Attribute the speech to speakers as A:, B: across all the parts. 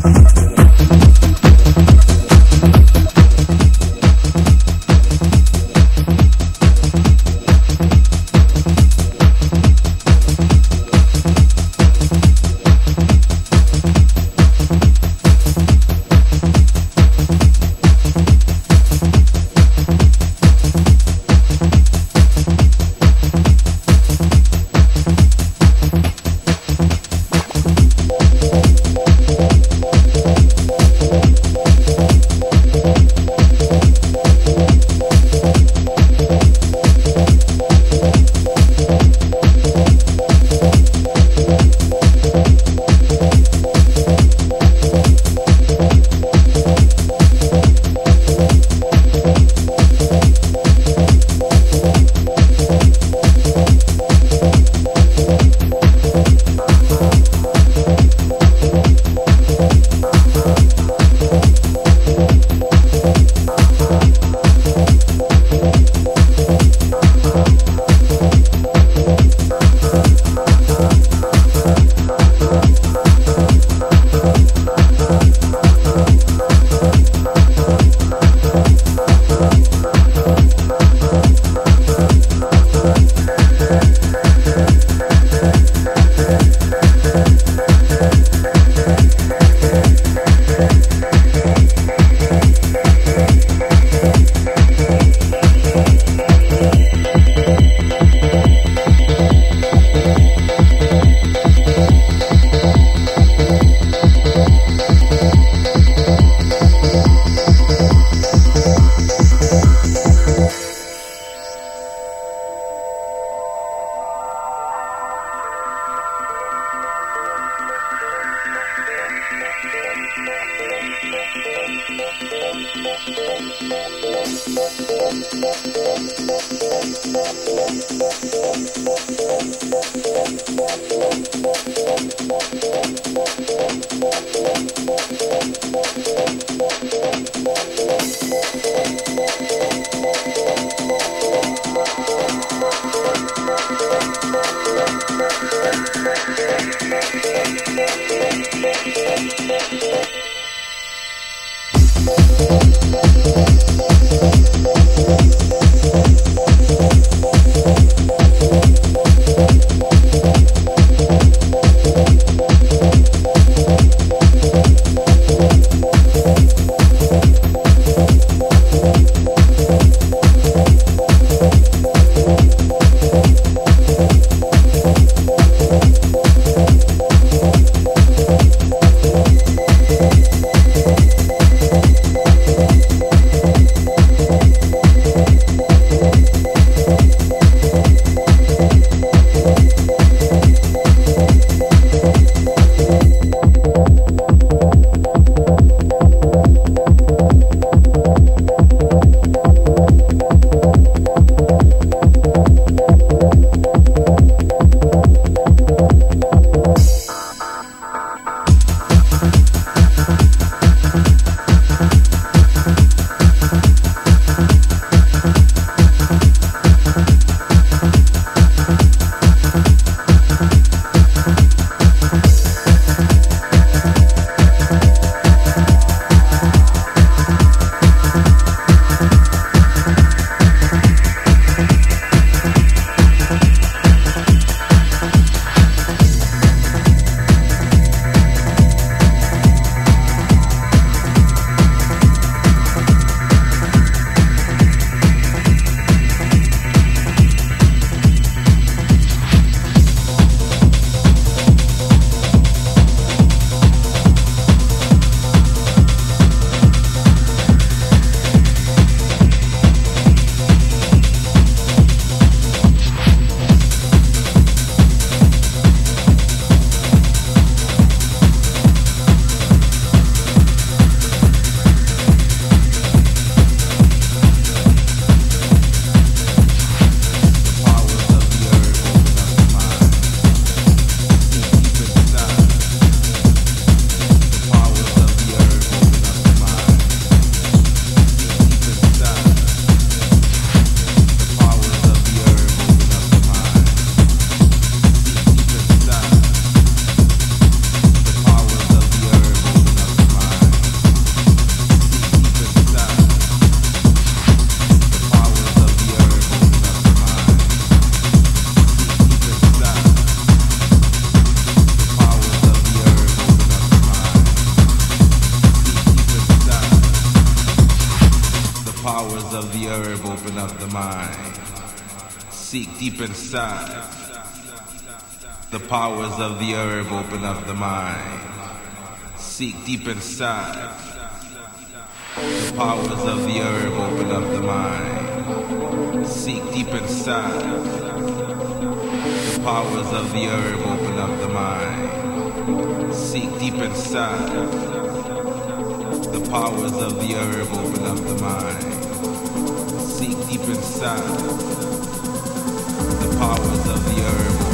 A: Mm-hmm. Deep inside. The powers of the herb open up the mind. Seek deep inside. The powers of the herb open up the mind. Seek deep inside. The powers of the herb open up the mind. Seek deep inside. The powers of the herb open up the mind. Seek deep inside. Powers of the herb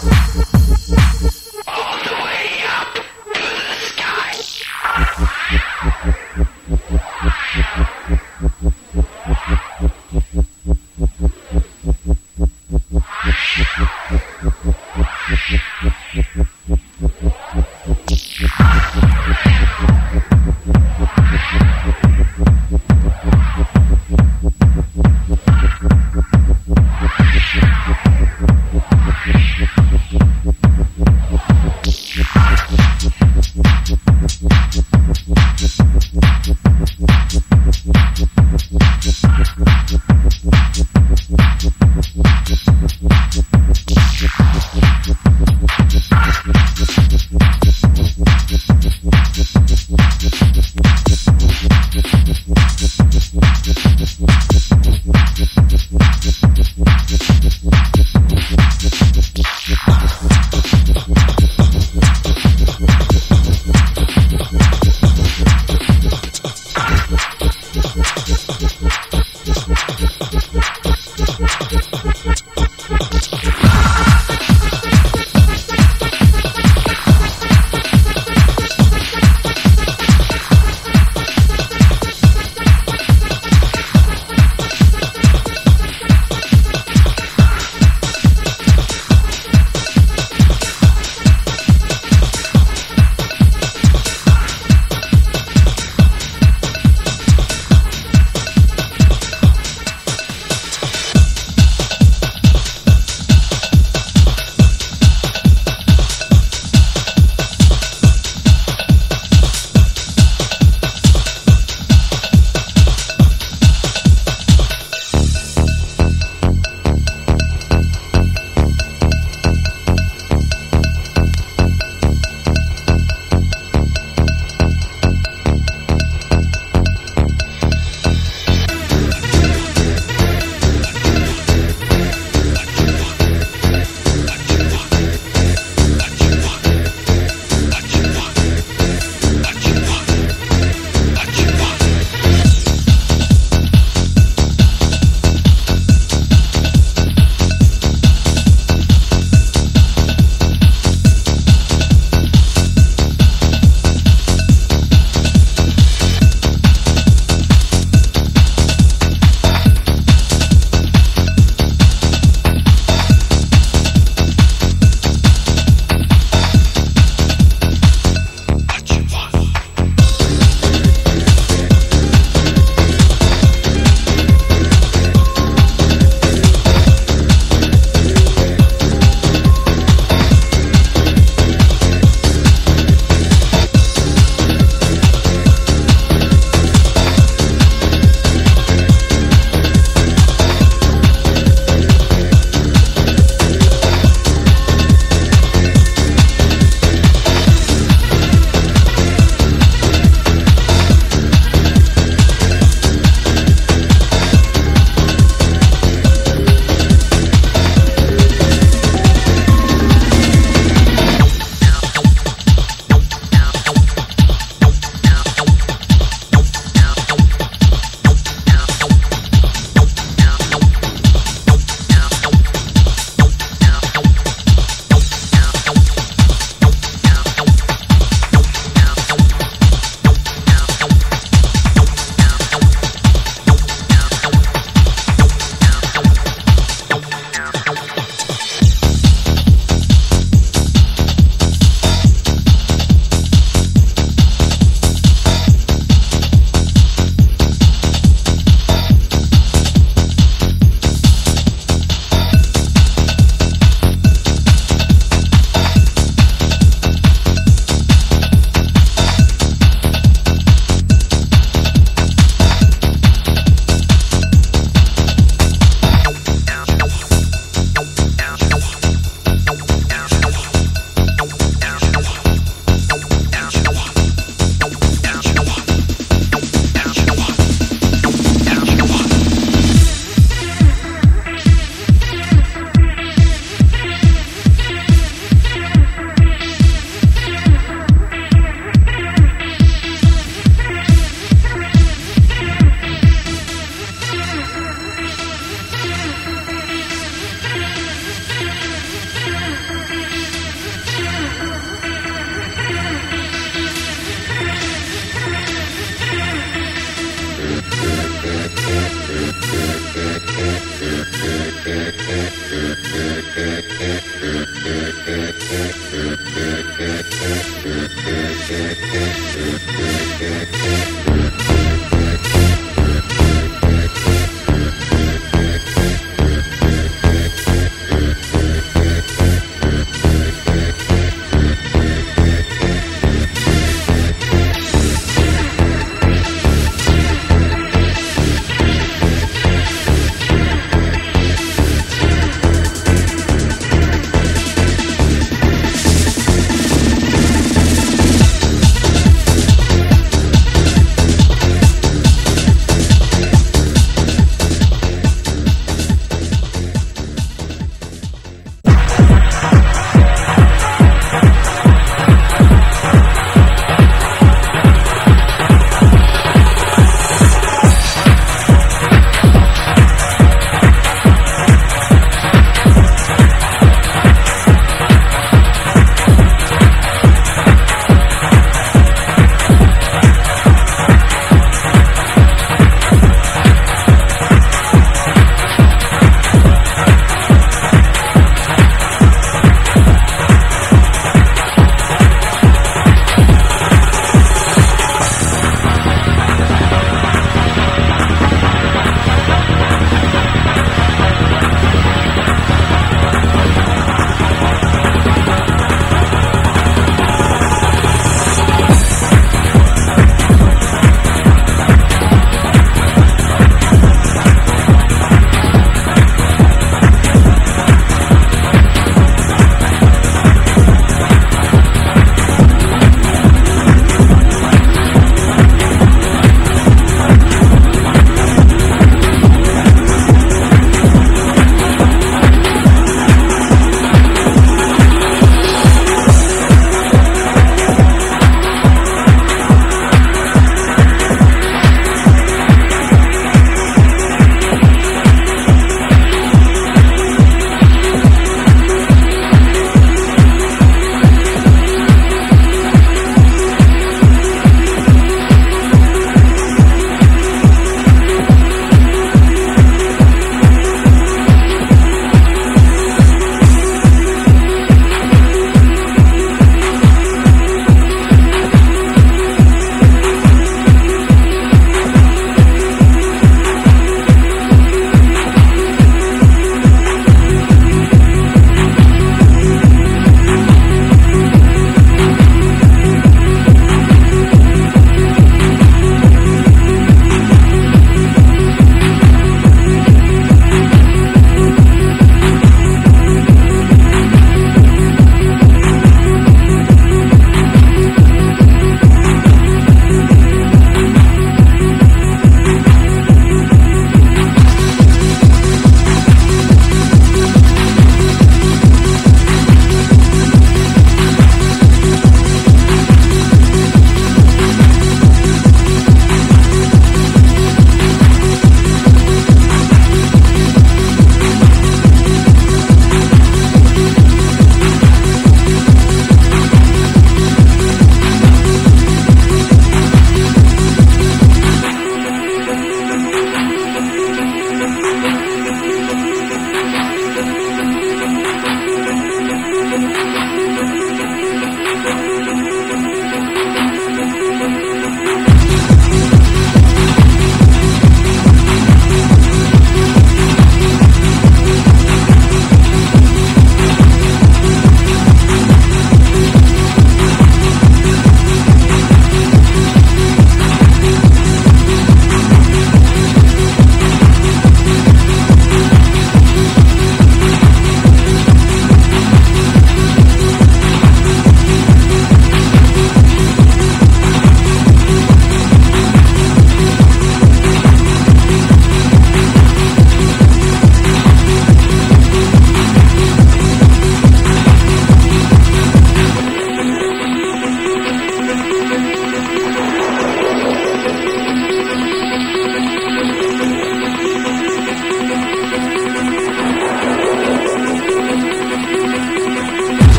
B: Yeah.